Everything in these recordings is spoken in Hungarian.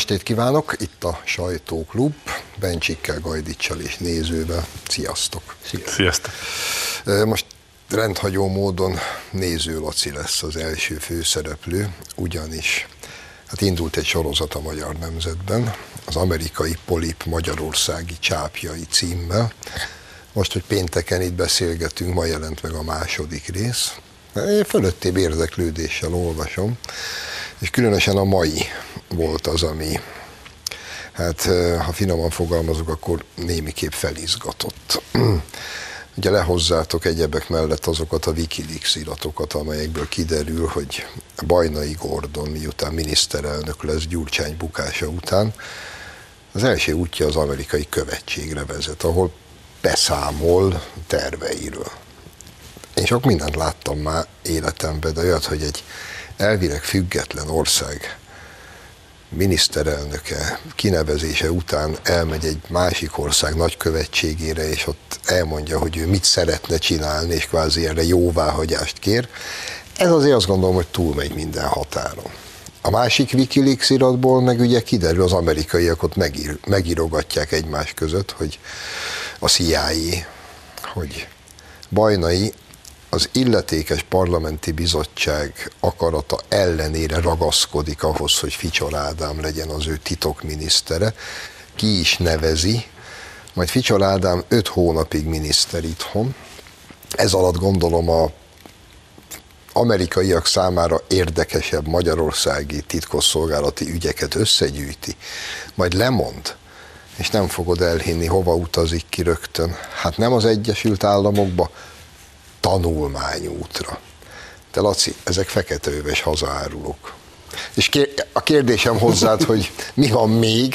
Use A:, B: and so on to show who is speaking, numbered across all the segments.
A: estét kívánok! Itt a Sajtóklub, Bencsikkel, Gajdicsal és nézővel. Sziasztok!
B: Sziasztok!
A: Most rendhagyó módon néző Laci lesz az első főszereplő, ugyanis hát indult egy sorozat a Magyar Nemzetben, az amerikai polip magyarországi csápjai címmel. Most, hogy pénteken itt beszélgetünk, ma jelent meg a második rész. Én fölöttébb érdeklődéssel olvasom, és különösen a mai volt az, ami, hát ha finoman fogalmazok, akkor némiképp felizgatott. Ugye lehozzátok egyebek mellett azokat a Wikileaks iratokat, amelyekből kiderül, hogy Bajnai Gordon, miután miniszterelnök lesz Gyurcsány bukása után, az első útja az amerikai követségre vezet, ahol beszámol terveiről. Én sok mindent láttam már életemben, de olyat, hogy egy elvileg független ország miniszterelnöke kinevezése után elmegy egy másik ország nagykövetségére, és ott elmondja, hogy ő mit szeretne csinálni, és kvázi erre jóváhagyást kér. Ez azért azt gondolom, hogy túlmegy minden határon. A másik Wikileaks iratból meg ugye kiderül, az amerikaiak ott megír, megírogatják egymás között, hogy a CIA, hogy Bajnai az illetékes parlamenti bizottság akarata ellenére ragaszkodik ahhoz, hogy Ficsor Ádám legyen az ő titokminisztere, ki is nevezi, majd Ficsor Ádám öt hónapig miniszter itthon. Ez alatt gondolom a amerikaiak számára érdekesebb magyarországi titkosszolgálati ügyeket összegyűjti, majd lemond, és nem fogod elhinni, hova utazik ki rögtön. Hát nem az Egyesült Államokba, tanulmányútra. Te Laci, ezek feketeöves hazaárulók. És a kérdésem hozzád, hogy mi van még,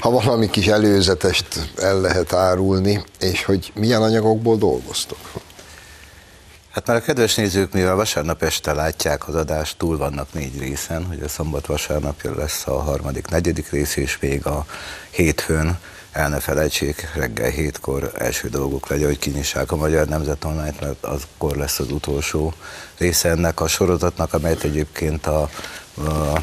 A: ha valami kis előzetest el lehet árulni, és hogy milyen anyagokból dolgoztok?
C: Hát már a kedves nézők, mivel vasárnap este látják az adást, túl vannak négy részen, hogy a szombat vasárnapja lesz a harmadik, negyedik rész, és még a hétfőn el ne felejtsék, reggel hétkor első dolgok legyen, hogy kinyissák a Magyar Nemzet online mert azkor lesz az utolsó része ennek a sorozatnak, amelyet egyébként a, a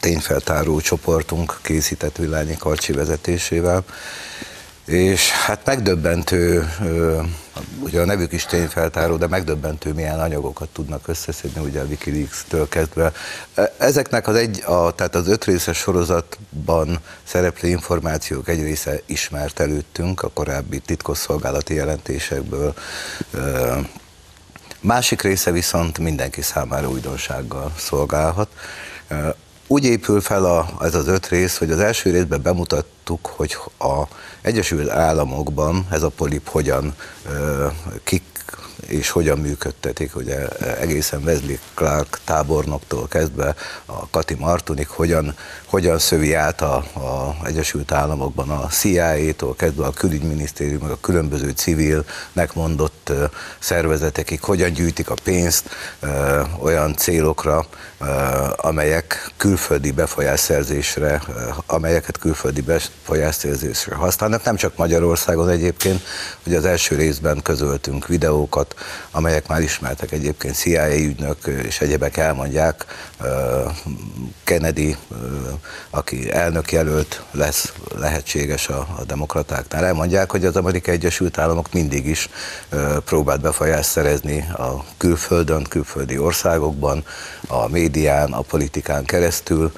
C: tényfeltáró csoportunk készített Vilányi Karcsi vezetésével. És hát megdöbbentő, ugye a nevük is tényfeltáró, de megdöbbentő milyen anyagokat tudnak összeszedni, ugye a Wikileaks-től kezdve. Ezeknek az egy, a, tehát az öt részes sorozatban szereplő információk egy része ismert előttünk a korábbi titkosszolgálati jelentésekből, másik része viszont mindenki számára újdonsággal szolgálhat. Úgy épül fel a, ez az öt rész, hogy az első részben bemutattuk, hogy a Egyesült Államokban ez a polip hogyan, kik és hogyan működtetik, ugye egészen Wesley Clark tábornoktól kezdve a Kati Martunik hogyan, hogyan szövi át a, a Egyesült Államokban a CIA-tól kezdve a külügyminisztérium, a különböző civilnek mondott szervezetekig, hogyan gyűjtik a pénzt olyan célokra, amelyek külföldi befolyásszerzésre, amelyeket külföldi befolyásszerzésre használnak, nem csak Magyarországon egyébként, hogy az első részben közöltünk videókat, amelyek már ismertek egyébként CIA ügynök és egyebek elmondják, Kennedy, aki elnök jelölt lesz lehetséges a, a demokratáknál, elmondják, hogy az Amerikai Egyesült Államok mindig is próbált befolyást szerezni a külföldön, külföldi országokban, a médián, a politikán keresztül.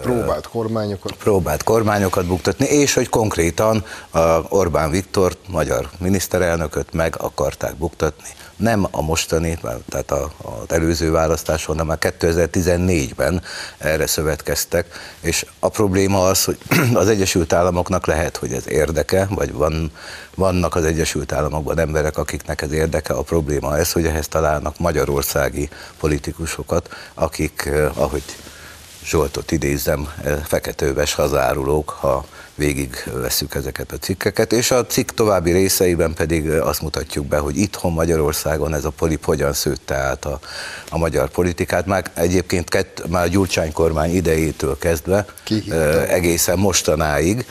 A: Próbált kormányokat.
C: Próbált kormányokat buktatni, és hogy konkrétan Orbán Viktor, magyar miniszterelnököt meg akarták buktatni nem a mostani, tehát a, az előző választáson, hanem már 2014-ben erre szövetkeztek, és a probléma az, hogy az Egyesült Államoknak lehet, hogy ez érdeke, vagy van, vannak az Egyesült Államokban emberek, akiknek ez érdeke, a probléma ez, hogy ehhez találnak magyarországi politikusokat, akik, eh, ahogy Zsoltot idézem, eh, feketőves hazárulók, ha végig veszük ezeket a cikkeket, és a cikk további részeiben pedig azt mutatjuk be, hogy itthon Magyarországon ez a polip hogyan szőtte át a, a magyar politikát. Már egyébként kett, már a Gyurcsány kormány idejétől kezdve Ki egészen mostanáig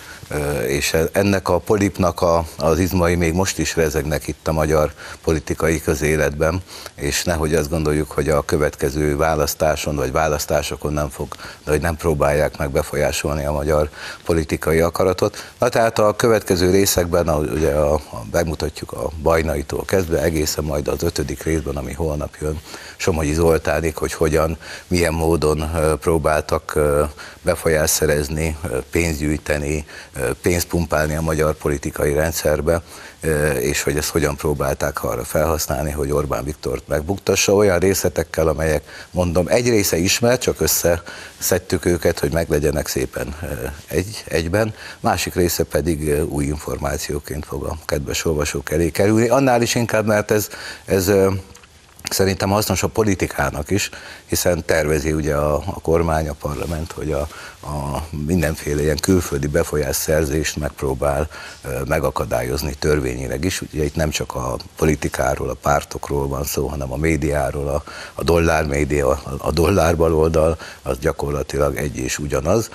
C: és ennek a polipnak a, az izmai még most is rezegnek itt a magyar politikai közéletben, és nehogy azt gondoljuk, hogy a következő választáson vagy választásokon nem fog, de hogy nem próbálják meg befolyásolni a magyar politikai akaratot. Na tehát a következő részekben, a, ugye a, a, bemutatjuk a Bajnaitól kezdve, egészen majd az ötödik részben, ami holnap jön, Somogyi Zoltánik, hogy hogyan, milyen módon próbáltak befolyást szerezni, pénzt gyűjteni, pénzt pumpálni a magyar politikai rendszerbe, és hogy ezt hogyan próbálták arra felhasználni, hogy Orbán Viktort megbuktassa olyan részletekkel, amelyek mondom, egy része ismert, csak összeszedtük őket, hogy meglegyenek szépen egy, egyben, másik része pedig új információként fog a kedves olvasók elé kerülni. Annál is inkább, mert ez, ez szerintem hasznos a politikának is, hiszen tervezi ugye a, a kormány, a parlament, hogy a, a mindenféle ilyen külföldi befolyásszerzést megpróbál megakadályozni törvényileg is. Ugye itt nem csak a politikáról, a pártokról van szó, hanem a médiáról, a, a dollár média, a, dollár baloldal, az gyakorlatilag egy és ugyanaz.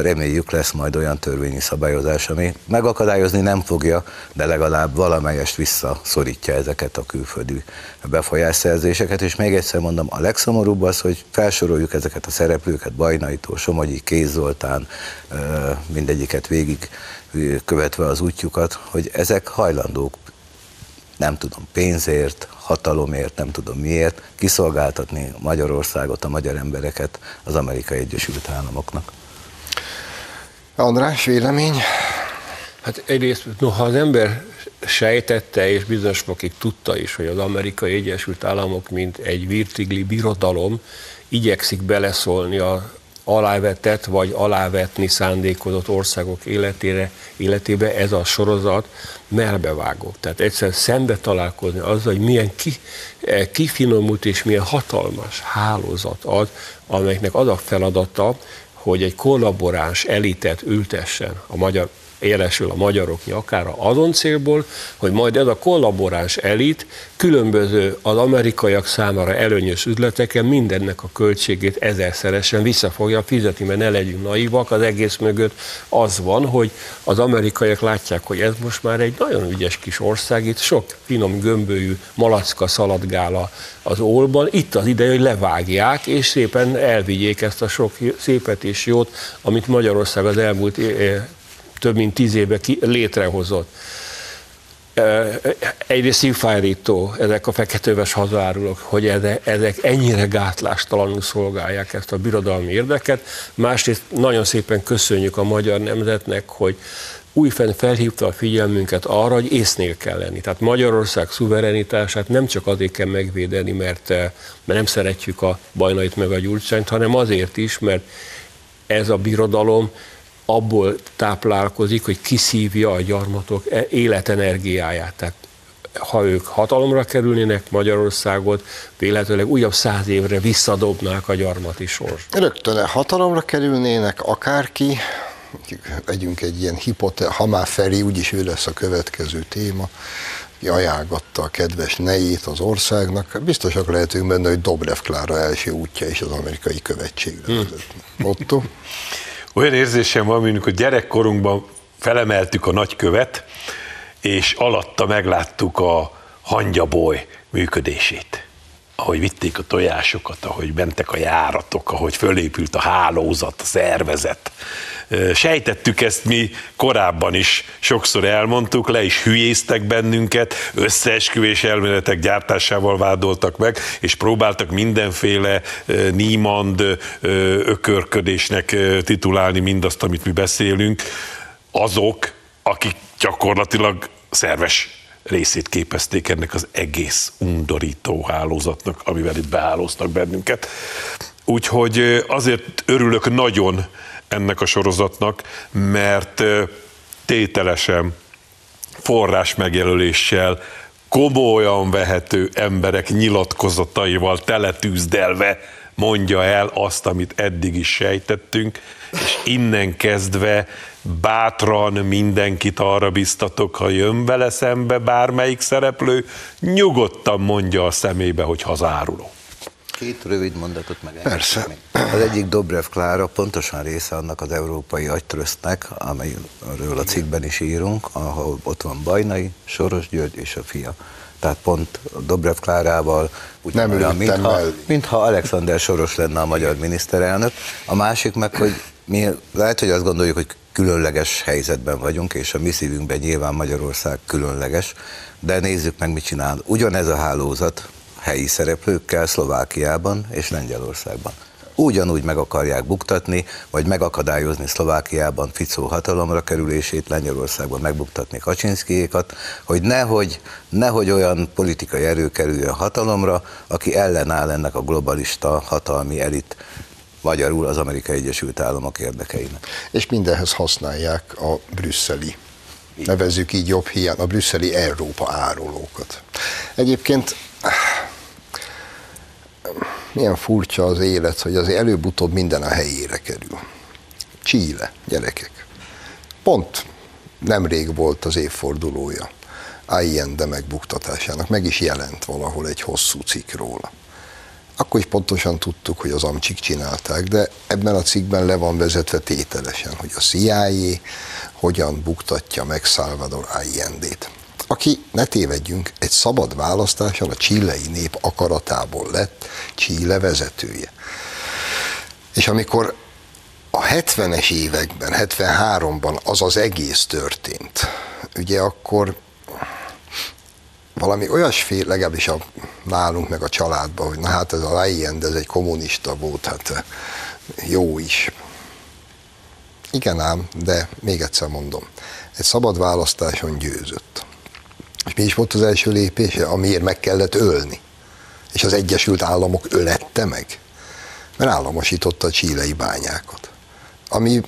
C: Reméljük lesz majd olyan törvényi szabályozás, ami megakadályozni nem fogja, de legalább valamelyest visszaszorítja ezeket a külföldi befolyásszerzéseket. És még egyszer mondom, a legszomorúbb az, hogy felsoroljuk ezeket a szereplőket, Bajnaitól, Somogyi, Kéz Zoltán, mindegyiket végig követve az útjukat, hogy ezek hajlandók nem tudom, pénzért, hatalomért, nem tudom miért, kiszolgáltatni Magyarországot, a magyar embereket az Amerikai Egyesült Államoknak.
A: András, vélemény?
B: Hát egyrészt, noha az ember sejtette és bizonyos fokig tudta is, hogy az Amerikai Egyesült Államok, mint egy virtigli birodalom, igyekszik beleszólni a alávetett vagy alávetni szándékozott országok életére, életébe ez a sorozat melbevágó. Tehát egyszer szembe találkozni azzal, hogy milyen ki, eh, kifinomult és milyen hatalmas hálózat az, amelynek az a feladata, hogy egy kollaboráns elitet ültessen a magyar élesül a magyarok nyakára azon célból, hogy majd ez a kollaboráns elit különböző az amerikaiak számára előnyös üzleteken mindennek a költségét ezerszeresen vissza fogja fizetni, mert ne legyünk naivak, az egész mögött az van, hogy az amerikaiak látják, hogy ez most már egy nagyon ügyes kis ország, itt sok finom gömbölyű malacka szaladgál az ólban, itt az ideje, hogy levágják, és szépen elvigyék ezt a sok szépet és jót, amit Magyarország az elmúlt több mint tíz éve ki, létrehozott. Egyrészt szívfájrító ezek a feketőves hazárulók, hogy ezek ennyire gátlástalanul szolgálják ezt a birodalmi érdeket. Másrészt nagyon szépen köszönjük a magyar nemzetnek, hogy újfent felhívta a figyelmünket arra, hogy észnél kell lenni. Tehát Magyarország szuverenitását nem csak azért kell megvédeni, mert, mert nem szeretjük a bajnait meg a gyurcsányt, hanem azért is, mert ez a birodalom abból táplálkozik, hogy kiszívja a gyarmatok e- életenergiáját. Tehát ha ők hatalomra kerülnének Magyarországot, véletlenül újabb száz évre visszadobnák a gyarmati sors.
A: Rögtön hatalomra kerülnének akárki, vegyünk egy ilyen hipote, ha már Feri, úgyis ő lesz a következő téma, ki ajánlgatta a kedves nejét az országnak, biztosak lehetünk benne, hogy Dobrev Klára első útja is az amerikai követségre hmm. vezet. Hmm. Otto?
D: Olyan érzésem van, mint hogy gyerekkorunkban felemeltük a nagykövet, és alatta megláttuk a hangyaboly működését. Ahogy vitték a tojásokat, ahogy mentek a járatok, ahogy fölépült a hálózat, a szervezet, Sejtettük ezt mi korábban is, sokszor elmondtuk, le is hülyéztek bennünket, összeesküvés elméletek gyártásával vádoltak meg, és próbáltak mindenféle nímand ökörködésnek titulálni mindazt, amit mi beszélünk, azok, akik gyakorlatilag szerves részét képezték ennek az egész undorító hálózatnak, amivel itt behálóztak bennünket. Úgyhogy azért örülök nagyon ennek a sorozatnak, mert tételesen, forrás megjelöléssel, komolyan vehető emberek nyilatkozataival teletűzdelve mondja el azt, amit eddig is sejtettünk, és innen kezdve bátran mindenkit arra biztatok, ha jön vele szembe bármelyik szereplő, nyugodtan mondja a szemébe, hogy hazáruló.
C: Két rövid mondatot meg.
A: Persze.
C: Az egyik Dobrev Klára pontosan része annak az európai agytrösztnek, amelyről a cikkben is írunk, ahol ott van Bajnai, Soros György és a fia. Tehát pont Dobrev Klárával úgy
A: Nem ültem
C: mintha,
A: mellé.
C: mintha Alexander Soros lenne a magyar miniszterelnök. A másik meg, hogy mi lehet, hogy azt gondoljuk, hogy különleges helyzetben vagyunk, és a mi szívünkben nyilván Magyarország különleges, de nézzük meg, mit csinál. Ugyanez a hálózat helyi szereplőkkel Szlovákiában és Lengyelországban. Ugyanúgy meg akarják buktatni, vagy megakadályozni Szlovákiában Ficó hatalomra kerülését, Lengyelországban megbuktatni Kaczynszkijékat, hogy nehogy, nehogy olyan politikai erő kerüljön hatalomra, aki ellenáll ennek a globalista hatalmi elit, magyarul az Amerikai Egyesült Államok érdekeinek.
A: És mindenhez használják a brüsszeli, nevezzük így jobb hiány, a brüsszeli Európa árulókat. Egyébként milyen furcsa az élet, hogy az előbb-utóbb minden a helyére kerül. Chile, gyerekek. Pont nemrég volt az évfordulója Allende megbuktatásának, meg is jelent valahol egy hosszú cikk róla. Akkor is pontosan tudtuk, hogy az amcsik csinálták, de ebben a cikkben le van vezetve tételesen, hogy a CIA hogyan buktatja meg Salvador Allende-t aki, ne tévedjünk, egy szabad választáson a csillei nép akaratából lett Chile vezetője. És amikor a 70-es években, 73-ban az az egész történt, ugye akkor valami olyasféle, legalábbis a, nálunk meg a családban, hogy na hát ez a Allende, ez egy kommunista volt, hát jó is. Igen ám, de még egyszer mondom, egy szabad választáson győzött. És mi is volt az első lépése, amiért meg kellett ölni? És az Egyesült Államok ölette meg? Mert államosította a csílei bányákat. Ami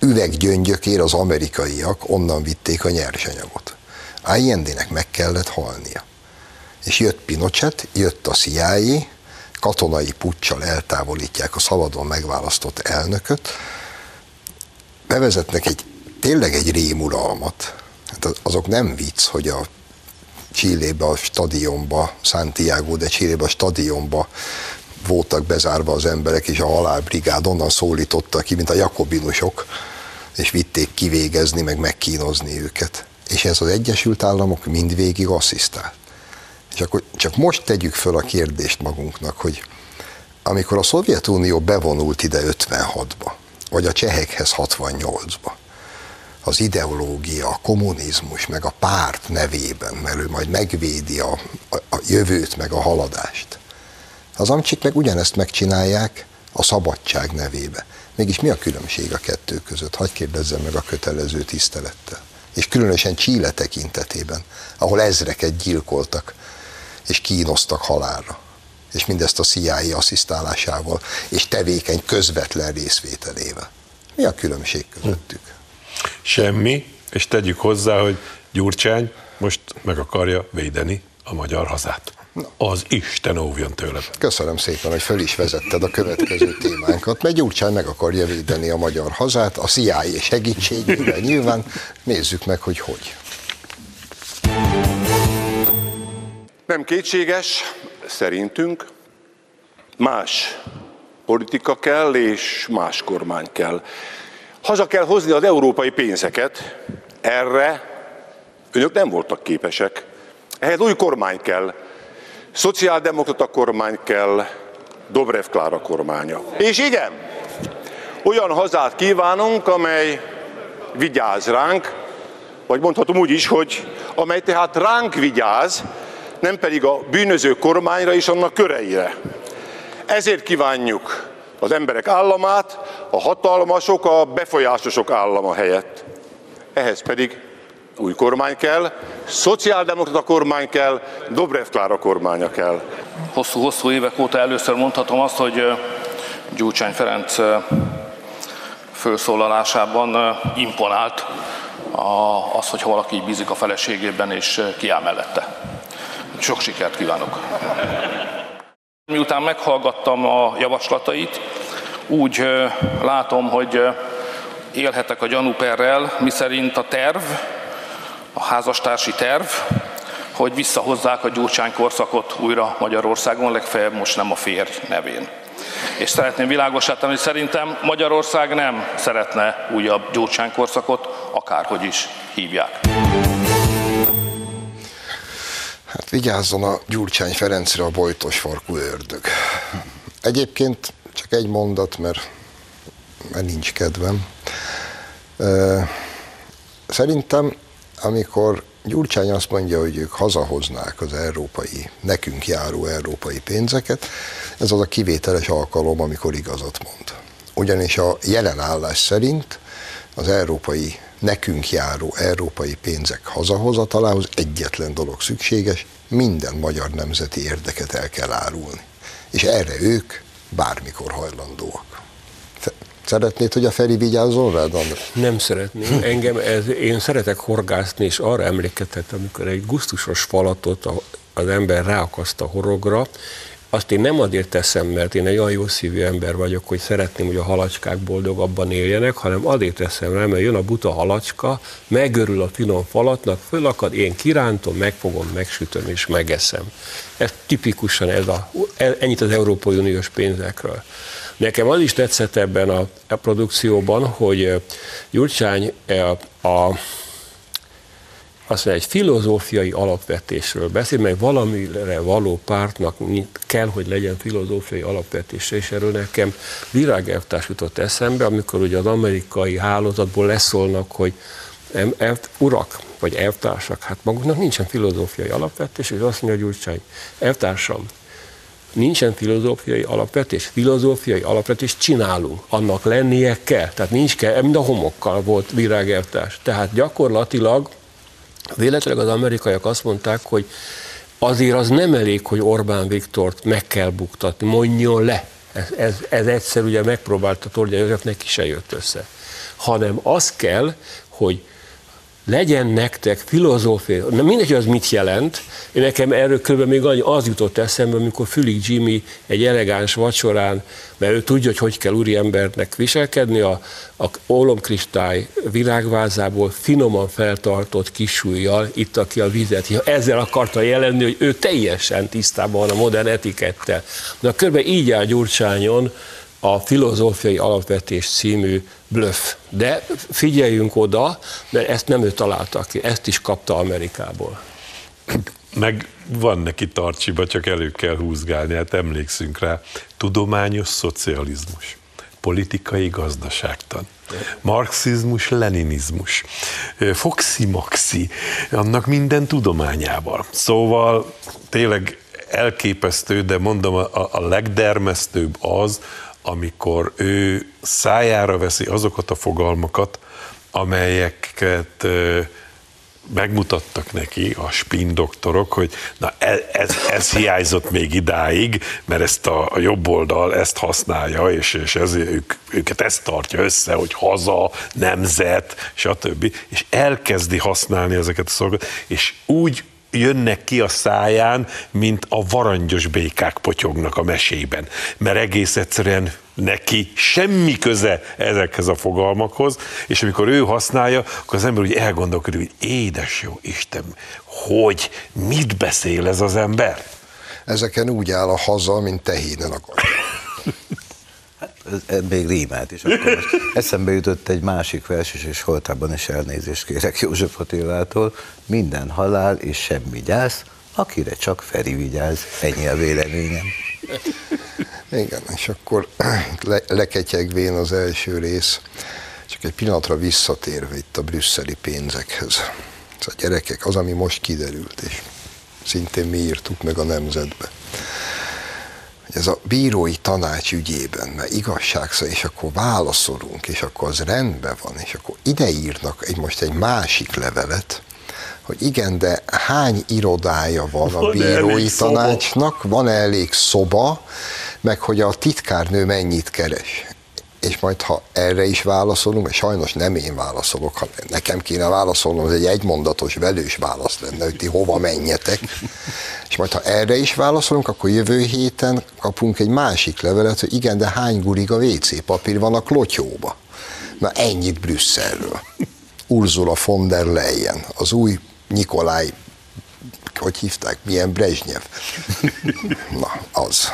A: üveggyöngyökér az amerikaiak onnan vitték a nyersanyagot. Allende-nek meg kellett halnia. És jött Pinochet, jött a CIA, katonai puccsal eltávolítják a szabadon megválasztott elnököt, bevezetnek egy, tényleg egy rémuralmat. Hát azok nem vicc, hogy a Csillébe a stadionba, Santiago de Csillébe a stadionba voltak bezárva az emberek, és a halálbrigád onnan szólította ki, mint a jakobinusok, és vitték kivégezni, meg megkínozni őket. És ez az Egyesült Államok mindvégig asszisztált. És akkor csak most tegyük föl a kérdést magunknak, hogy amikor a Szovjetunió bevonult ide 56-ba, vagy a csehekhez 68-ba, az ideológia, a kommunizmus, meg a párt nevében, mert ő majd megvédi a, a, a jövőt, meg a haladást. Az amcsik meg ugyanezt megcsinálják a szabadság nevébe. Mégis mi a különbség a kettő között? Hagy kérdezzem meg a kötelező tisztelettel. És különösen Chile tekintetében, ahol ezreket gyilkoltak és kínoztak halálra. És mindezt a CIA asszisztálásával és tevékeny közvetlen részvételével. Mi a különbség közöttük?
D: Semmi, és tegyük hozzá, hogy Gyurcsány most meg akarja védeni a magyar hazát. Az Isten óvjon tőle.
A: Köszönöm szépen, hogy föl is vezetted a következő témánkat, mert Gyurcsány meg akarja védeni a magyar hazát, a CIA segítségével nyilván. Nézzük meg, hogy hogy.
E: Nem kétséges, szerintünk más politika kell, és más kormány kell. Haza kell hozni az európai pénzeket, erre önök nem voltak képesek. Ehhez új kormány kell, szociáldemokrata kormány kell, Dobrev Klára kormánya. És igen, olyan hazát kívánunk, amely vigyáz ránk, vagy mondhatom úgy is, hogy amely tehát ránk vigyáz, nem pedig a bűnöző kormányra és annak köreire. Ezért kívánjuk az emberek államát, a hatalmasok, a befolyásosok állama helyett. Ehhez pedig új kormány kell, szociáldemokrata kormány kell, Dobrev Klára kormánya kell.
F: Hosszú-hosszú évek óta először mondhatom azt, hogy Gyurcsány Ferenc felszólalásában imponált az, hogy valaki bízik a feleségében és kiáll mellette. Sok sikert kívánok! Miután meghallgattam a javaslatait, úgy látom, hogy élhetek a gyanúperrel, miszerint a terv, a házastársi terv, hogy visszahozzák a Gyurcsány korszakot újra Magyarországon, legfeljebb most nem a férj nevén. És szeretném világosá tenni, hogy szerintem Magyarország nem szeretne újabb Gyurcsány korszakot, akárhogy is hívják.
A: Hát vigyázzon a Gyurcsány Ferencre a bojtos farkú ördög. Egyébként csak egy mondat, mert, mert nincs kedvem. Szerintem, amikor Gyurcsány azt mondja, hogy ők hazahoznák az európai, nekünk járó európai pénzeket, ez az a kivételes alkalom, amikor igazat mond. Ugyanis a jelen állás szerint az európai, nekünk járó európai pénzek hazahozatalához egyetlen dolog szükséges, minden magyar nemzeti érdeket el kell árulni. És erre ők bármikor hajlandóak. Szeretnéd, hogy a Feri vigyázzon rád, André?
B: Nem szeretném. Engem ez, én szeretek horgászni, és arra emlékeztet, amikor egy gusztusos falatot az ember ráakaszt a horogra, azt én nem azért teszem, mert én egy olyan jó szívű ember vagyok, hogy szeretném, hogy a halacskák boldogabban éljenek, hanem azért teszem rá, mert jön a buta halacska, megörül a finom falatnak, fölakad, én kirántom, megfogom, megsütöm és megeszem. Ez tipikusan ez a, ennyit az Európai Uniós pénzekről. Nekem az is tetszett ebben a, a produkcióban, hogy Gyurcsány a, a azt mondja, egy filozófiai alapvetésről beszél, meg valamire való pártnak kell, hogy legyen filozófiai alapvetése, és erről nekem virágelvtárs jutott eszembe, amikor ugye az amerikai hálózatból leszólnak, hogy elv, urak, vagy elvtársak, hát maguknak nincsen filozófiai alapvetés, és azt mondja Gyurcsány, elvtársam, nincsen filozófiai alapvetés, filozófiai alapvetés csinálunk, annak lennie kell, tehát nincs kell, mint a homokkal volt virágelvtárs. Tehát gyakorlatilag Véletlenül az amerikaiak azt mondták, hogy azért az nem elég, hogy Orbán Viktort meg kell buktatni, mondjon le. Ez, ez, ez egyszer ugye megpróbálta Tordja József, neki se jött össze. Hanem az kell, hogy legyen nektek filozófia, na mindegy, az mit jelent, én nekem erről kb. még annyi, az jutott eszembe, amikor Fülig Jimmy egy elegáns vacsorán, mert ő tudja, hogy hogy kell úriembernek viselkedni, a, a ólomkristály virágvázából finoman feltartott kisújjal itta ki a vizet. Ezzel akarta jelenni, hogy ő teljesen tisztában van a modern etikettel. Na körbe így áll Gyurcsányon a filozófiai alapvetés című bluff. De figyeljünk oda, mert ezt nem ő találta ki, ezt is kapta Amerikából.
D: Meg van neki tartsiba, csak elő kell húzgálni, hát emlékszünk rá. Tudományos szocializmus, politikai gazdaságtan, marxizmus, leninizmus, foxi-maxi, annak minden tudományával. Szóval tényleg elképesztő, de mondom, a, a legdermesztőbb az, amikor ő szájára veszi azokat a fogalmakat, amelyeket megmutattak neki a spin doktorok, hogy na ez, ez, ez hiányzott még idáig, mert ezt a, a jobb oldal ezt használja, és, és ez, ők, őket ezt tartja össze, hogy haza, nemzet, stb. És elkezdi használni ezeket a szolgokat, és úgy jönnek ki a száján, mint a varangyos békák potyognak a mesében. Mert egész egyszerűen neki semmi köze ezekhez a fogalmakhoz, és amikor ő használja, akkor az ember úgy elgondolkodik, hogy édes jó Isten, hogy mit beszél ez az ember?
A: Ezeken úgy áll a haza, mint tehénen akar.
C: Ez még rímelt is. Akkor most eszembe jutott egy másik vers és holtában is elnézést kérek József Attilától. Minden halál és semmi gyász, akire csak Feri vigyáz. Ennyi a véleményem.
A: Igen, és akkor le, leketyegvén az első rész, csak egy pillanatra visszatérve itt a brüsszeli pénzekhez. Ez a gyerekek, az, ami most kiderült, és szintén mi írtuk meg a nemzetbe ez a bírói tanács ügyében, mert igazságszó, és akkor válaszolunk, és akkor az rendben van, és akkor ide írnak egy, most egy másik levelet, hogy igen, de hány irodája van, van a bírói tanácsnak, van -e elég szoba, meg hogy a titkárnő mennyit keres. És majd ha erre is válaszolunk, mert sajnos nem én válaszolok, hanem nekem kéne válaszolnom, az egy egymondatos velős válasz lenne, hogy ti hova menjetek, és majd ha erre is válaszolunk, akkor jövő héten kapunk egy másik levelet, hogy igen, de hány gurig a WC papír van a klotyóba. Na ennyit Brüsszelről. Ursula von der Leyen, az új Nikolaj, hogy hívták, milyen Brezsnyev. Na, az.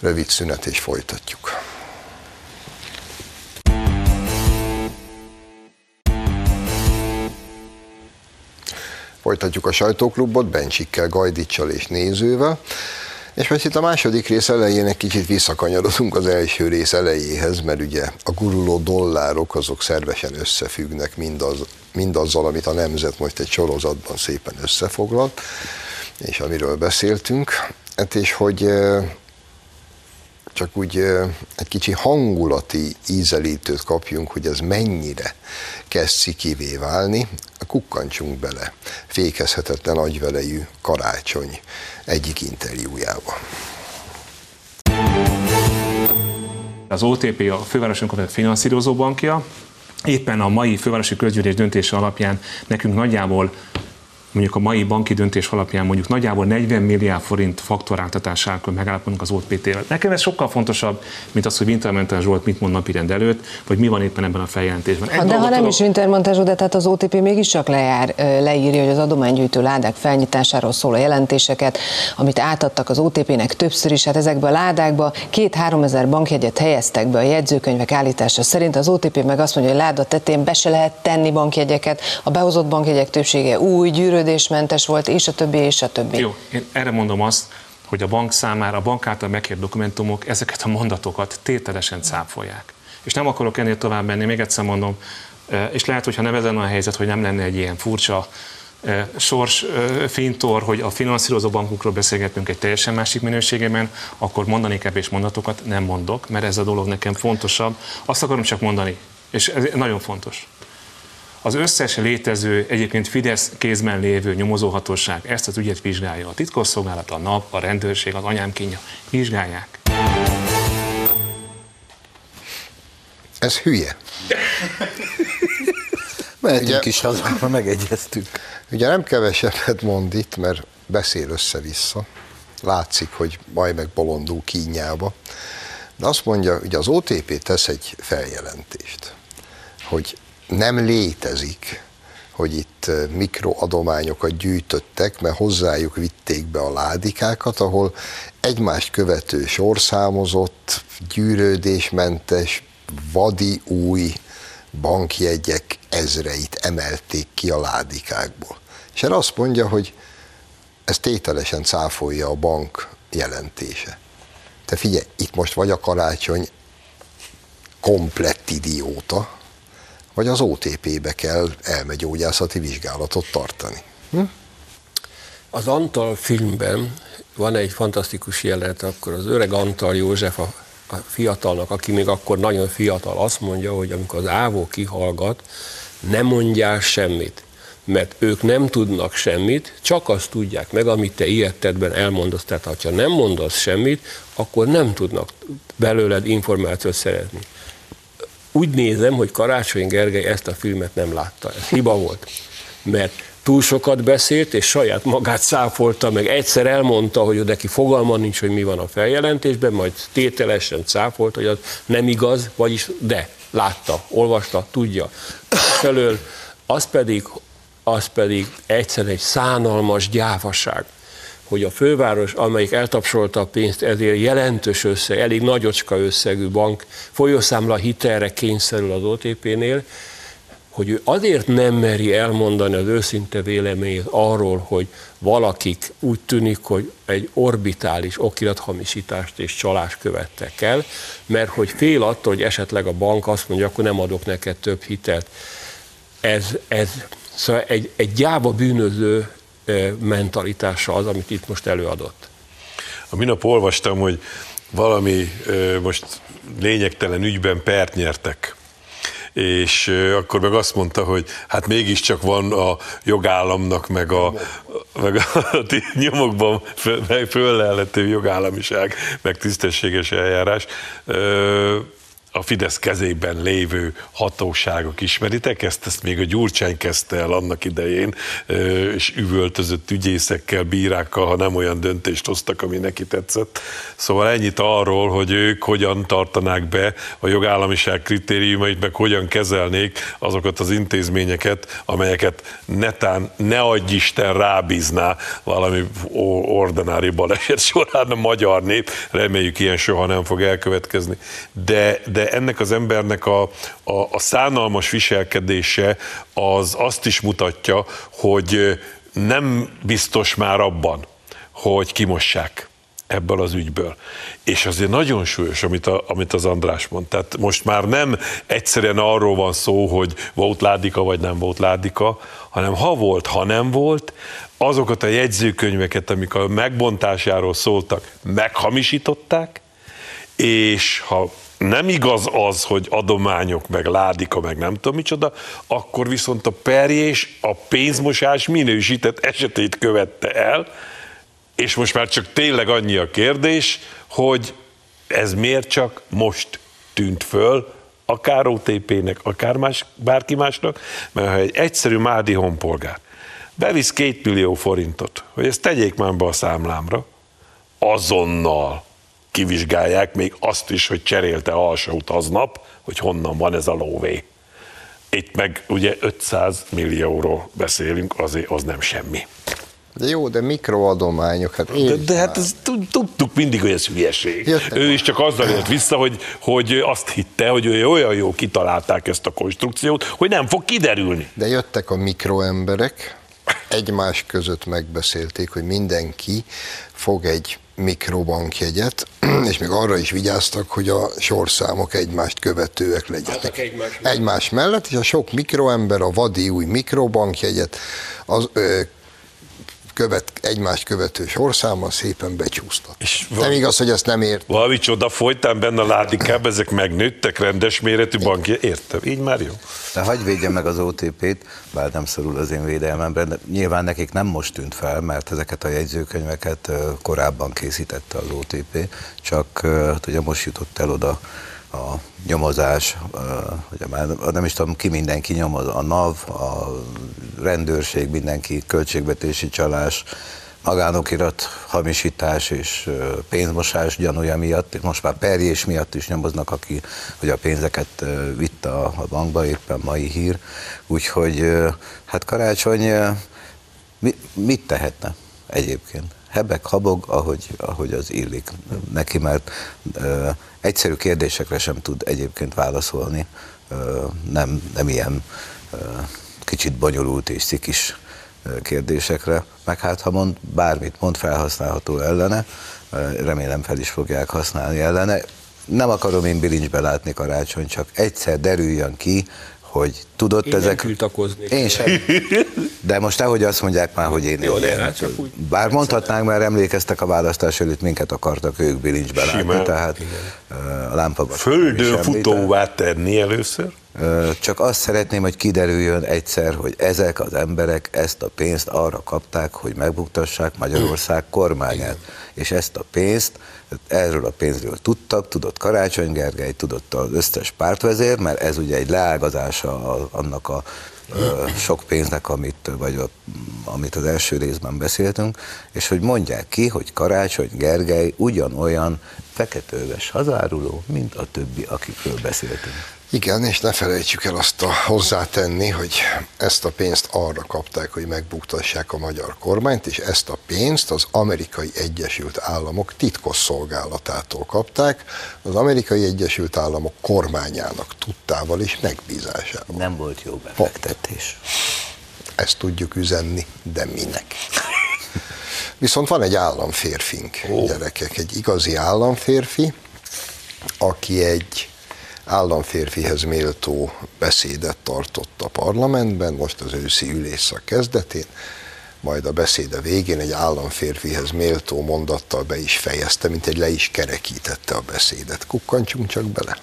A: Rövid szünet és folytatjuk. Folytatjuk a sajtóklubot Bencsikkel, Gajdicsal és nézővel. És most itt a második rész elején egy kicsit visszakanyarodunk az első rész elejéhez, mert ugye a guruló dollárok azok szervesen összefüggnek mindaz, mindazzal, amit a Nemzet most egy sorozatban szépen összefoglalt, és amiről beszéltünk. Hát és hogy csak úgy egy kicsi hangulati ízelítőt kapjunk, hogy ez mennyire kezd szikivé válni, kukkantsunk bele fékezhetetlen agyvelejű karácsony egyik interjújába.
G: Az OTP a fővárosi önkormányzat finanszírozó bankja, éppen a mai fővárosi közgyűlés döntése alapján nekünk nagyjából mondjuk a mai banki döntés alapján mondjuk nagyjából 40 milliárd forint faktoráltatásával megállapodunk az OTP-vel. Nekem ez sokkal fontosabb, mint az, hogy Wintermantel Zsolt mit mond napirend előtt, vagy mi van éppen ebben a feljelentésben.
H: Ha, de ha nem is Wintermantel Zsolt, de tehát az OTP mégiscsak lejár, leírja, hogy az adománygyűjtő ládák felnyitásáról szóló jelentéseket, amit átadtak az OTP-nek többször is, hát ezekbe a ládákba két-három ezer bankjegyet helyeztek be a jegyzőkönyvek állítása szerint. Az OTP meg azt mondja, hogy láda tetén be se lehet tenni bankjegyeket, a behozott bankjegyek többsége új, gyűrő működésmentes volt, és a többi, és a többi.
G: Jó, én erre mondom azt, hogy a bank számára, a bank által megkért dokumentumok ezeket a mondatokat tételesen cáfolják. És nem akarok ennél tovább menni, még egyszer mondom, és lehet, hogyha nem ezen a helyzet, hogy nem lenne egy ilyen furcsa sors fintor, hogy a finanszírozó bankokról beszélgetünk egy teljesen másik minőségében, akkor mondanék kevés mondatokat, nem mondok, mert ez a dolog nekem fontosabb. Azt akarom csak mondani, és ez nagyon fontos. Az összes létező, egyébként Fidesz kézben lévő nyomozóhatóság ezt az ügyet vizsgálja. A titkosszolgálat, a NAP, a rendőrség, az anyám kínja vizsgálják.
A: Ez hülye.
C: Mehetünk is haza, megegyeztünk.
A: Ugye nem kevesebbet mond itt, mert beszél össze-vissza. Látszik, hogy majd meg bolondul kínjába. De azt mondja, hogy az OTP tesz egy feljelentést, hogy nem létezik, hogy itt mikroadományokat gyűjtöttek, mert hozzájuk vitték be a ládikákat, ahol egymást követő sorszámozott, gyűrődésmentes, vadi új bankjegyek ezreit emelték ki a ládikákból. És erre azt mondja, hogy ez tételesen cáfolja a bank jelentése. Te figyelj, itt most vagy a karácsony komplett idióta, vagy az OTP-be kell elmegyógyászati vizsgálatot tartani. Hm?
B: Az Antal filmben van egy fantasztikus jelenet, akkor az öreg Antal József a, a fiatalnak, aki még akkor nagyon fiatal, azt mondja, hogy amikor az ávó kihallgat, ne mondjál semmit, mert ők nem tudnak semmit, csak azt tudják meg, amit te ilyetedben elmondasz. Tehát ha nem mondasz semmit, akkor nem tudnak belőled információt szerezni úgy nézem, hogy Karácsony Gergely ezt a filmet nem látta. Ez hiba volt. Mert túl sokat beszélt, és saját magát száfolta, meg egyszer elmondta, hogy neki fogalma nincs, hogy mi van a feljelentésben, majd tételesen cáfolt, hogy az nem igaz, vagyis de, látta, olvasta, tudja. Felől az pedig, az pedig egyszer egy szánalmas gyávaság hogy a főváros, amelyik eltapsolta a pénzt, ezért jelentős összeg, elég nagyocska összegű bank folyószámla hitelre kényszerül az OTP-nél, hogy ő azért nem meri elmondani az őszinte véleményét arról, hogy valakik úgy tűnik, hogy egy orbitális okirathamisítást és csalást követtek el, mert hogy fél attól, hogy esetleg a bank azt mondja, akkor nem adok neked több hitelt. Ez, ez szóval egy, egy gyáva bűnöző mentalitása az, amit itt most előadott.
D: A minap olvastam, hogy valami most lényegtelen ügyben pert nyertek és akkor meg azt mondta, hogy hát mégiscsak van a jogállamnak, meg a, meg a nyomokban föl, föl jogállamiság, meg tisztességes eljárás a Fidesz kezében lévő hatóságok ismeritek, ezt, ezt még a Gyurcsány kezdte el annak idején, és üvöltözött ügyészekkel, bírákkal, ha nem olyan döntést hoztak, ami neki tetszett. Szóval ennyit arról, hogy ők hogyan tartanák be a jogállamiság kritériumait, meg hogyan kezelnék azokat az intézményeket, amelyeket netán ne adj Isten rábízná valami ordinári baleset során a magyar nép. Reméljük, ilyen soha nem fog elkövetkezni. De, de ennek az embernek a, a, a szánalmas viselkedése az azt is mutatja, hogy nem biztos már abban, hogy kimossák ebből az ügyből. És azért nagyon súlyos, amit, a, amit az András mond. Tehát most már nem egyszerűen arról van szó, hogy volt ládika vagy nem volt ládika, hanem ha volt, ha nem volt, azokat a jegyzőkönyveket, amik a megbontásáról szóltak, meghamisították, és ha nem igaz az, hogy adományok, meg ládika, meg nem tudom micsoda, akkor viszont a perjés a pénzmosás minősített esetét követte el, és most már csak tényleg annyi a kérdés, hogy ez miért csak most tűnt föl, akár OTP-nek, akár más, bárki másnak, mert ha egy egyszerű Mádi honpolgár bevisz két millió forintot, hogy ezt tegyék már be a számlámra, azonnal kivizsgálják még azt is, hogy cserélte alsót aznap, hogy honnan van ez a lóvé. Itt meg ugye 500 millióról beszélünk, azért az nem semmi.
A: De jó, de mikroadományok, hát
D: de, de hát tudtuk mindig, hogy ez hülyeség. Ő is csak azzal jött vissza, hogy, hogy azt hitte, hogy ő olyan jó kitalálták ezt a konstrukciót, hogy nem fog kiderülni.
A: De jöttek a mikroemberek, egymás között megbeszélték, hogy mindenki fog egy mikrobankjegyet, és még arra is vigyáztak, hogy a sorszámok egymást követőek legyenek. Egymás, egymás mellett, és a sok mikroember a vadi új mikrobankjegyet az, ö, követ, egymást követő sorszámmal szépen becsúsztat. És nem igaz, hogy ezt nem ért.
D: Valami csoda folytán benne a ládikább, ezek megnőttek, rendes méretű bankja, értem, így már jó.
C: De hagyj védje meg az OTP-t, bár nem szorul az én védelmemre, de nyilván nekik nem most tűnt fel, mert ezeket a jegyzőkönyveket korábban készítette az OTP, csak hát ugye most jutott el oda a nyomozás, hogy már nem is tudom ki mindenki nyomoz, a NAV, a rendőrség, mindenki, költségvetési csalás, magánokirat hamisítás és pénzmosás gyanúja miatt, most már perjés miatt is nyomoznak, aki hogy a pénzeket vitte a, bankba, éppen mai hír. Úgyhogy hát karácsony mit tehetne egyébként? hebek, habog, ahogy, ahogy az illik neki, mert egyszerű kérdésekre sem tud egyébként válaszolni, nem, nem ilyen kicsit bonyolult és szikis kérdésekre, meg hát ha mond, bármit mond felhasználható ellene, remélem fel is fogják használni ellene. Nem akarom én bilincsbe látni karácsony, csak egyszer derüljön ki, hogy tudott
B: én
C: ezek...
B: Nem
C: én sem. De most nehogy azt mondják már, hogy én... Jó, én hát úgy Bár mondhatnánk, mert emlékeztek a választás előtt, minket akartak ők bilincsbe látni, tehát a lámpa.
D: Földön futóvá tenni először?
C: Csak azt szeretném, hogy kiderüljön egyszer, hogy ezek az emberek ezt a pénzt arra kapták, hogy megbuktassák Magyarország kormányát. És ezt a pénzt, erről a pénzről tudtak, tudott Karácsony Gergely, tudott az összes pártvezér, mert ez ugye egy leágazása annak a sok pénznek, amit, vagy a, amit az első részben beszéltünk, és hogy mondják ki, hogy Karácsony Gergely ugyanolyan feketőves hazáruló, mint a többi, akikről beszéltünk.
A: Igen, és ne felejtsük el azt a hozzátenni, hogy ezt a pénzt arra kapták, hogy megbuktassák a magyar kormányt, és ezt a pénzt az Amerikai Egyesült Államok titkos szolgálatától kapták, az Amerikai Egyesült Államok kormányának tudtával és megbízásával.
C: Nem volt jó befektetés.
A: Ezt tudjuk üzenni, de minek? Viszont van egy államférfink, oh. gyerekek, egy igazi államférfi, aki egy államférfihez méltó beszédet tartott a parlamentben, most az őszi ülésszak kezdetén, majd a beszéde végén egy államférfihez méltó mondattal be is fejezte, mint egy le is kerekítette a beszédet. Kukkantsunk csak bele.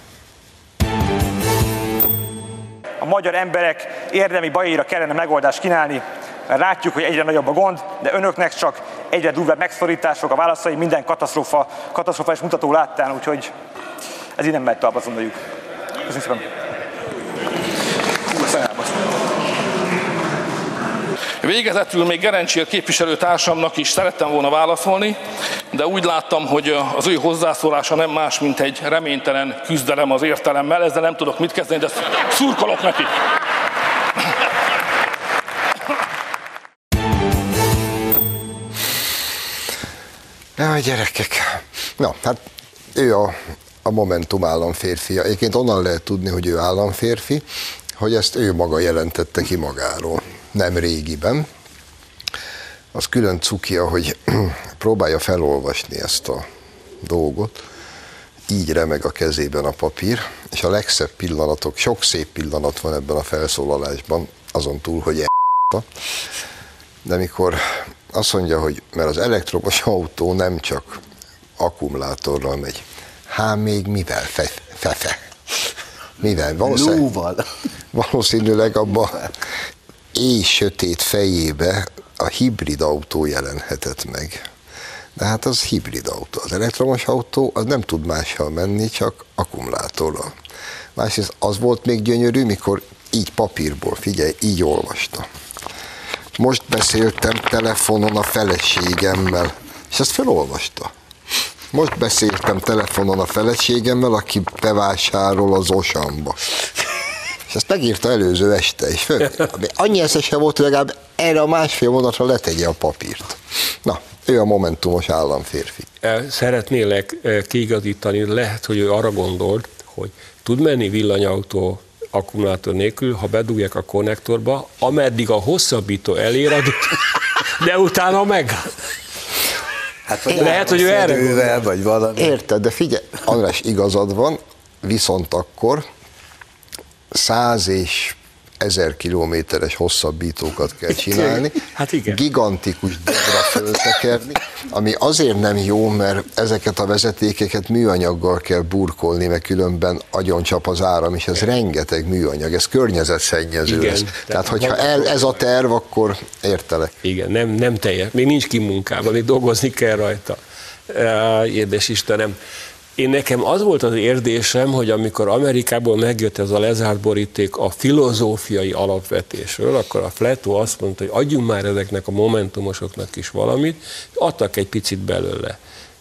I: A magyar emberek érdemi bajaira kellene megoldást kínálni, mert látjuk, hogy egyre nagyobb a gond, de önöknek csak egyre durvább megszorítások, a válaszai minden katasztrófa, katasztrófa és mutató láttán, úgyhogy ez így nem megy tovább, azt mondjuk. Köszönöm szépen.
F: Végezetül még Gerencsér képviselőtársamnak is szerettem volna válaszolni, de úgy láttam, hogy az ő hozzászólása nem más, mint egy reménytelen küzdelem az értelemmel. Ezzel nem tudok mit kezdeni, de szurkolok neki.
A: Ja, gyerekek. Na, hát ő a, a Momentum államférfia. Egyébként onnan lehet tudni, hogy ő államférfi, hogy ezt ő maga jelentette ki magáról, nem régiben. Az külön cukia, hogy próbálja felolvasni ezt a dolgot, így remeg a kezében a papír, és a legszebb pillanatok, sok szép pillanat van ebben a felszólalásban, azon túl, hogy e de mikor azt mondja, hogy mert az elektromos autó nem csak akkumulátorral megy, hát még mivel? Fe, fefe. Mivel? Valószínűleg,
C: Lóval.
A: valószínűleg abban éj sötét fejébe a hibrid autó jelenhetett meg. De hát az hibrid autó. Az elektromos autó az nem tud mással menni, csak akkumulátorral. Másrészt az volt még gyönyörű, mikor így papírból, figyelj, így olvasta. Most beszéltem telefonon a feleségemmel, és ezt felolvasta. Most beszéltem telefonon a feleségemmel, aki bevásárol az Osamba. És ezt megírta előző este, és föl, annyi eszese volt, hogy legalább erre a másfél vonatra letegye a papírt. Na, ő a momentumos államférfi.
B: Szeretnélek kiigazítani, lehet, hogy ő arra gondolt, hogy tud menni villanyautó akkumulátor nélkül, ha bedugják a konnektorba, ameddig a hosszabbító elér, de utána meg.
C: Hát vagy
B: Lehet, hogy ő erre
C: erővel, vagy valami.
A: Érted, de figyelj, András, igazad van, viszont akkor száz és ezer kilométeres hosszabbítókat kell csinálni,
B: Hát igen.
A: gigantikus dobra föltekerni, ami azért nem jó, mert ezeket a vezetékeket műanyaggal kell burkolni, mert különben agyoncsap az áram, és ez rengeteg műanyag, ez környezetszennyező
B: Igen,
A: lesz.
B: tehát
A: Tehát, hogyha el, ez a terv, akkor értelek.
B: Igen, nem, nem teljes, még nincs kimunkában, még dolgozni kell rajta. Édes Istenem. Én nekem az volt az érzésem, hogy amikor Amerikából megjött ez a lezárt boríték a filozófiai alapvetésről, akkor a Fletó azt mondta, hogy adjunk már ezeknek a momentumosoknak is valamit, adtak egy picit belőle.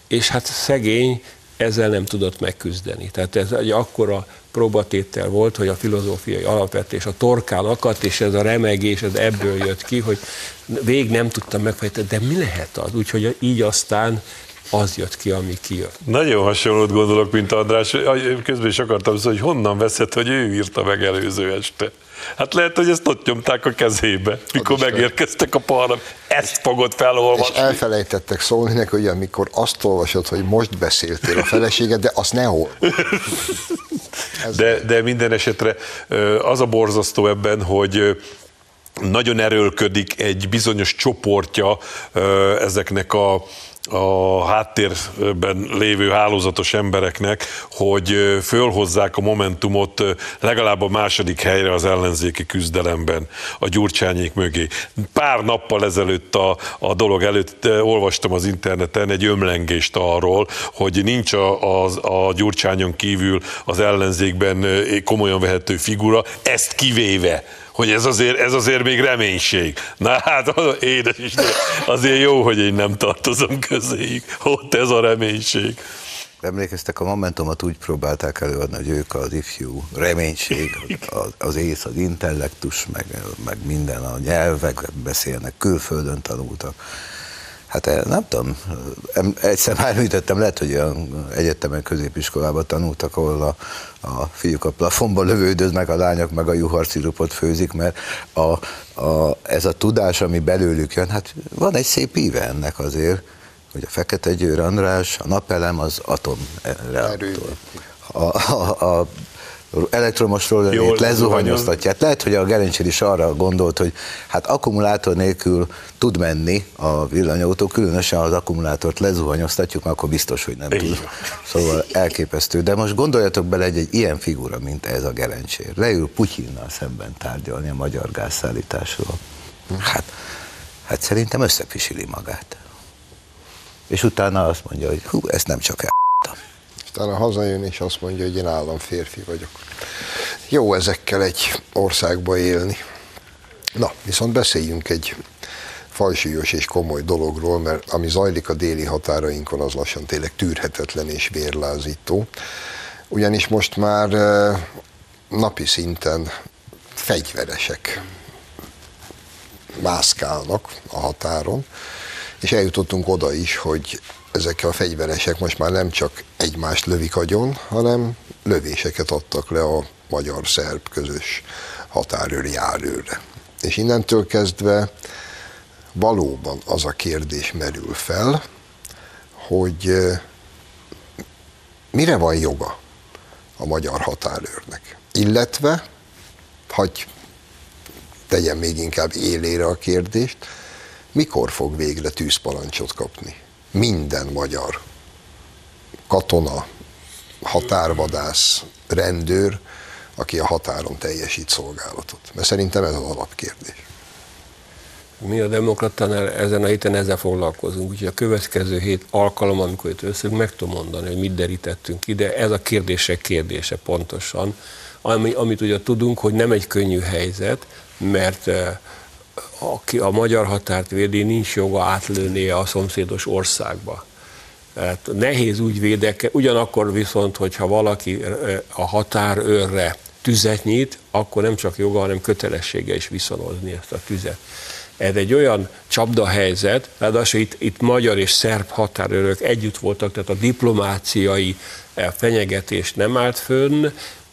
B: És hát szegény ezzel nem tudott megküzdeni. Tehát ez egy akkora próbatétel volt, hogy a filozófiai alapvetés a torkán akadt, és ez a remegés, ez ebből jött ki, hogy végig nem tudtam megfejteni, de mi lehet az? Úgyhogy így aztán az jött ki, ami kijött.
D: Nagyon hasonlót gondolok, mint András. Közben is akartam szólni, hogy honnan veszed, hogy ő írta meg előző este. Hát lehet, hogy ezt ott nyomták a kezébe, mikor megérkeztek a parra. Ezt fogod
A: És
D: felolvasni.
A: elfelejtettek szólni neki, hogy amikor azt olvasod, hogy most beszéltél a feleséged, de azt ne hol.
D: De, de minden esetre az a borzasztó ebben, hogy nagyon erőlködik egy bizonyos csoportja ezeknek a a háttérben lévő hálózatos embereknek, hogy fölhozzák a Momentumot legalább a második helyre az ellenzéki küzdelemben a gyurcsányék mögé. Pár nappal ezelőtt a, a dolog előtt olvastam az interneten egy ömlengést arról, hogy nincs a, a, a gyurcsányon kívül az ellenzékben komolyan vehető figura, ezt kivéve hogy ez azért, ez azért még reménység. Na hát, édes Isten, azért jó, hogy én nem tartozom közéjük. Ott ez a reménység.
C: Emlékeztek, a Momentumot úgy próbálták előadni, hogy ők az ifjú reménység, az, az ész, az intellektus, meg, meg minden, a nyelvek beszélnek, külföldön tanultak. Hát eh, nem tudom, egyszer már említettem, lehet, hogy olyan egyetemen, középiskolában tanultak, ahol a, a fiúk a plafonba lövődöznek, a lányok meg a juharszirupot főzik, mert a, a, ez a tudás, ami belőlük jön, hát van egy szép íve ennek azért, hogy a Fekete Győr András, a napelem az atomreaktor. A, a, a elektromos rollerét lezuhanyoztatják. Lehet, hogy a Gerencsér is arra gondolt, hogy hát akkumulátor nélkül tud menni a villanyautó, különösen ha az akkumulátort lezuhanyoztatjuk, mert akkor biztos, hogy nem
D: Így
C: tud. Szóval elképesztő. De most gondoljatok bele egy, egy ilyen figura, mint ez a Gerencsér. Leül Putyinnal szemben tárgyalni a magyar gázszállításról. Hát, hát szerintem összepisili magát. És utána azt mondja, hogy hú, ezt nem csak el.
A: Aztán hazajön és azt mondja, hogy én államférfi vagyok. Jó ezekkel egy országba élni. Na, viszont beszéljünk egy fajsúlyos és komoly dologról, mert ami zajlik a déli határainkon, az lassan tényleg tűrhetetlen és vérlázító. Ugyanis most már napi szinten fegyveresek mászkálnak a határon, és eljutottunk oda is, hogy ezek a fegyveresek most már nem csak egymást lövik agyon, hanem lövéseket adtak le a magyar-szerb közös határőri járőre. És innentől kezdve valóban az a kérdés merül fel, hogy mire van joga a magyar határőrnek. Illetve, hagy tegyen még inkább élére a kérdést, mikor fog végre tűzparancsot kapni minden magyar katona, határvadász, rendőr, aki a határon teljesít szolgálatot. Mert szerintem ez az alapkérdés.
B: Mi a demokratánál ezen a héten ezzel foglalkozunk, úgyhogy a következő hét alkalom, amikor itt összünk, meg tudom mondani, hogy mit derítettünk ide. Ez a kérdések kérdése pontosan. Ami, amit ugye tudunk, hogy nem egy könnyű helyzet, mert eh, aki a magyar határt védi, nincs joga átlőnie a szomszédos országba. Tehát nehéz úgy védeke, ugyanakkor viszont, hogyha valaki eh, a határőrre tüzet nyit, akkor nem csak joga, hanem kötelessége is viszonozni ezt a tüzet. Ez egy olyan csapdahelyzet, ráadásul itt, itt magyar és szerb határőrök együtt voltak, tehát a diplomáciai eh, fenyegetés nem állt fönn,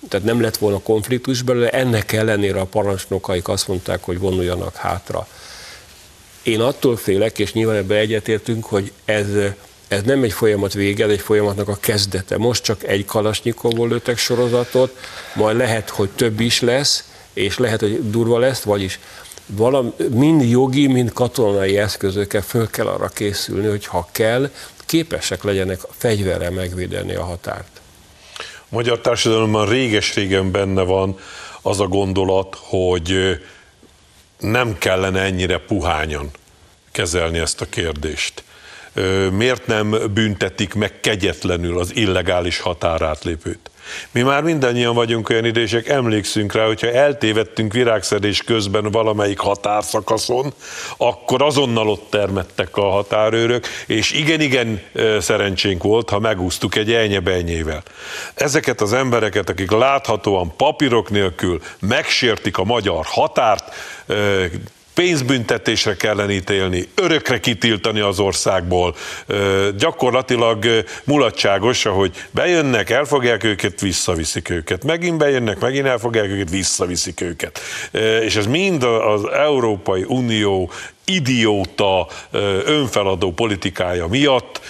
B: tehát nem lett volna konfliktus belőle, ennek ellenére a parancsnokaik azt mondták, hogy vonuljanak hátra. Én attól félek, és nyilván ebben egyetértünk, hogy ez, ez nem egy folyamat vége, ez egy folyamatnak a kezdete. Most csak egy kalasnyikovból lőttek sorozatot, majd lehet, hogy több is lesz, és lehet, hogy durva lesz, vagyis valam, mind jogi, mind katonai eszközökkel föl kell arra készülni, hogy ha kell, képesek legyenek fegyverrel megvédeni a határt.
D: Magyar társadalomban réges-régen benne van az a gondolat, hogy nem kellene ennyire puhányan kezelni ezt a kérdést. Miért nem büntetik meg kegyetlenül az illegális határátlépőt? Mi már mindannyian vagyunk olyan idősek, emlékszünk rá, hogyha eltévedtünk virágszedés közben valamelyik határszakaszon, akkor azonnal ott termettek a határőrök, és igen-igen szerencsénk volt, ha megúsztuk egy elnyebenyével. Ezeket az embereket, akik láthatóan papírok nélkül megsértik a magyar határt, pénzbüntetésre kellene ítélni, örökre kitiltani az országból. Gyakorlatilag mulatságos, hogy bejönnek, elfogják őket, visszaviszik őket. Megint bejönnek, megint elfogják őket, visszaviszik őket. És ez mind az Európai Unió idióta önfeladó politikája miatt,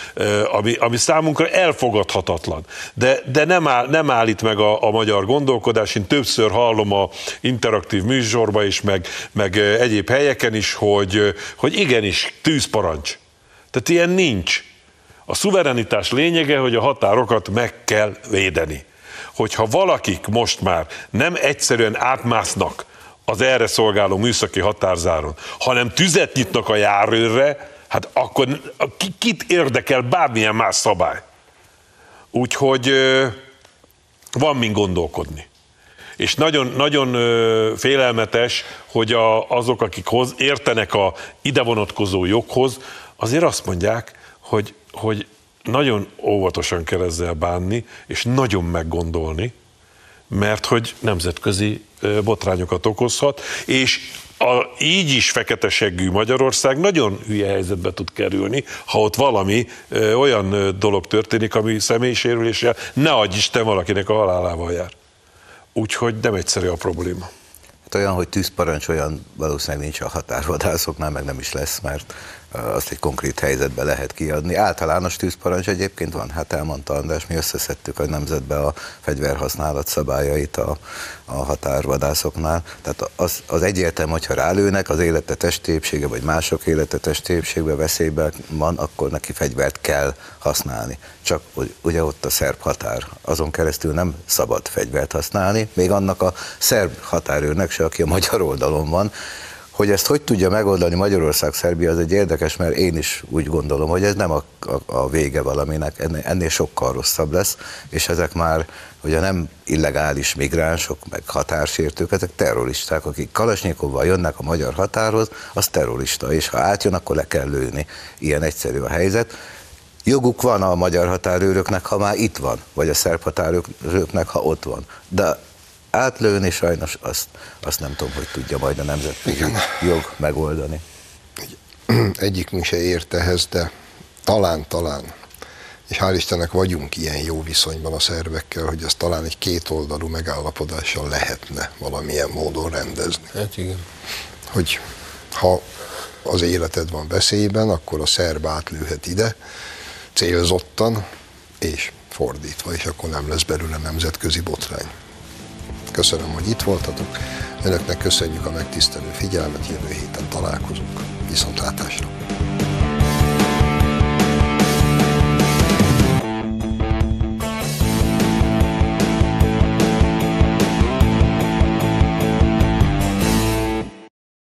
D: ami, ami számunkra elfogadhatatlan. De, de nem, áll, nem állít meg a, a magyar gondolkodás. Én többször hallom a interaktív műsorba is, meg, meg egyéb helyeken is, hogy, hogy igenis, tűzparancs. Tehát ilyen nincs. A szuverenitás lényege, hogy a határokat meg kell védeni. Hogyha valakik most már nem egyszerűen átmásznak az erre szolgáló műszaki határzáron, hanem tüzet nyitnak a járőrre, hát akkor kit érdekel bármilyen más szabály? Úgyhogy van min gondolkodni. És nagyon, nagyon félelmetes, hogy a, azok, akik hoz, értenek a ide vonatkozó joghoz, azért azt mondják, hogy, hogy nagyon óvatosan kell ezzel bánni, és nagyon meggondolni, mert hogy nemzetközi botrányokat okozhat, és a így is fekete seggű Magyarország nagyon hülye helyzetbe tud kerülni, ha ott valami olyan dolog történik, ami személyisérüléssel, ne adj Isten valakinek a halálával jár. Úgyhogy nem egyszerű a probléma.
C: Hát olyan, hogy tűzparancs olyan valószínűleg nincs a határvadászoknál, meg nem is lesz, mert azt egy konkrét helyzetbe lehet kiadni. Általános tűzparancs egyébként van, hát elmondta András, mi összeszedtük a nemzetbe a fegyverhasználat szabályait a, a határvadászoknál. Tehát az, az egyértelmű, hogyha rálőnek az élete testépsége, vagy mások élete testépségbe veszélyben van, akkor neki fegyvert kell használni. Csak ugye ott a szerb határ, azon keresztül nem szabad fegyvert használni, még annak a szerb határőrnek se, aki a magyar oldalon van, Hogy ezt hogy tudja megoldani Magyarország, Szerbia, az egy érdekes, mert én is úgy gondolom, hogy ez nem a, a, a vége valaminek, ennél, ennél sokkal rosszabb lesz, és ezek már ugye nem illegális migránsok, meg határsértők, ezek terroristák, akik Kalasnyikovval jönnek a magyar határhoz, az terrorista, és ha átjön, akkor le kell lőni. Ilyen egyszerű a helyzet. Joguk van a magyar határőröknek, ha már itt van, vagy a szerb határőröknek, ha ott van. De átlőni sajnos azt, azt nem tudom, hogy tudja majd a nemzetközi jog megoldani.
A: Egyikünk se ért ehhez, de talán, talán, és hál' Istennek vagyunk ilyen jó viszonyban a szervekkel, hogy ezt talán egy kétoldalú megállapodással lehetne valamilyen módon rendezni.
B: Hát igen.
A: Hogy ha az életed van veszélyben, akkor a szerb átlőhet ide, célzottan, és fordítva, és akkor nem lesz belőle nemzetközi botrány. Köszönöm, hogy itt voltatok. Önöknek köszönjük a megtisztelő figyelmet, jövő héten találkozunk. Viszontlátásra!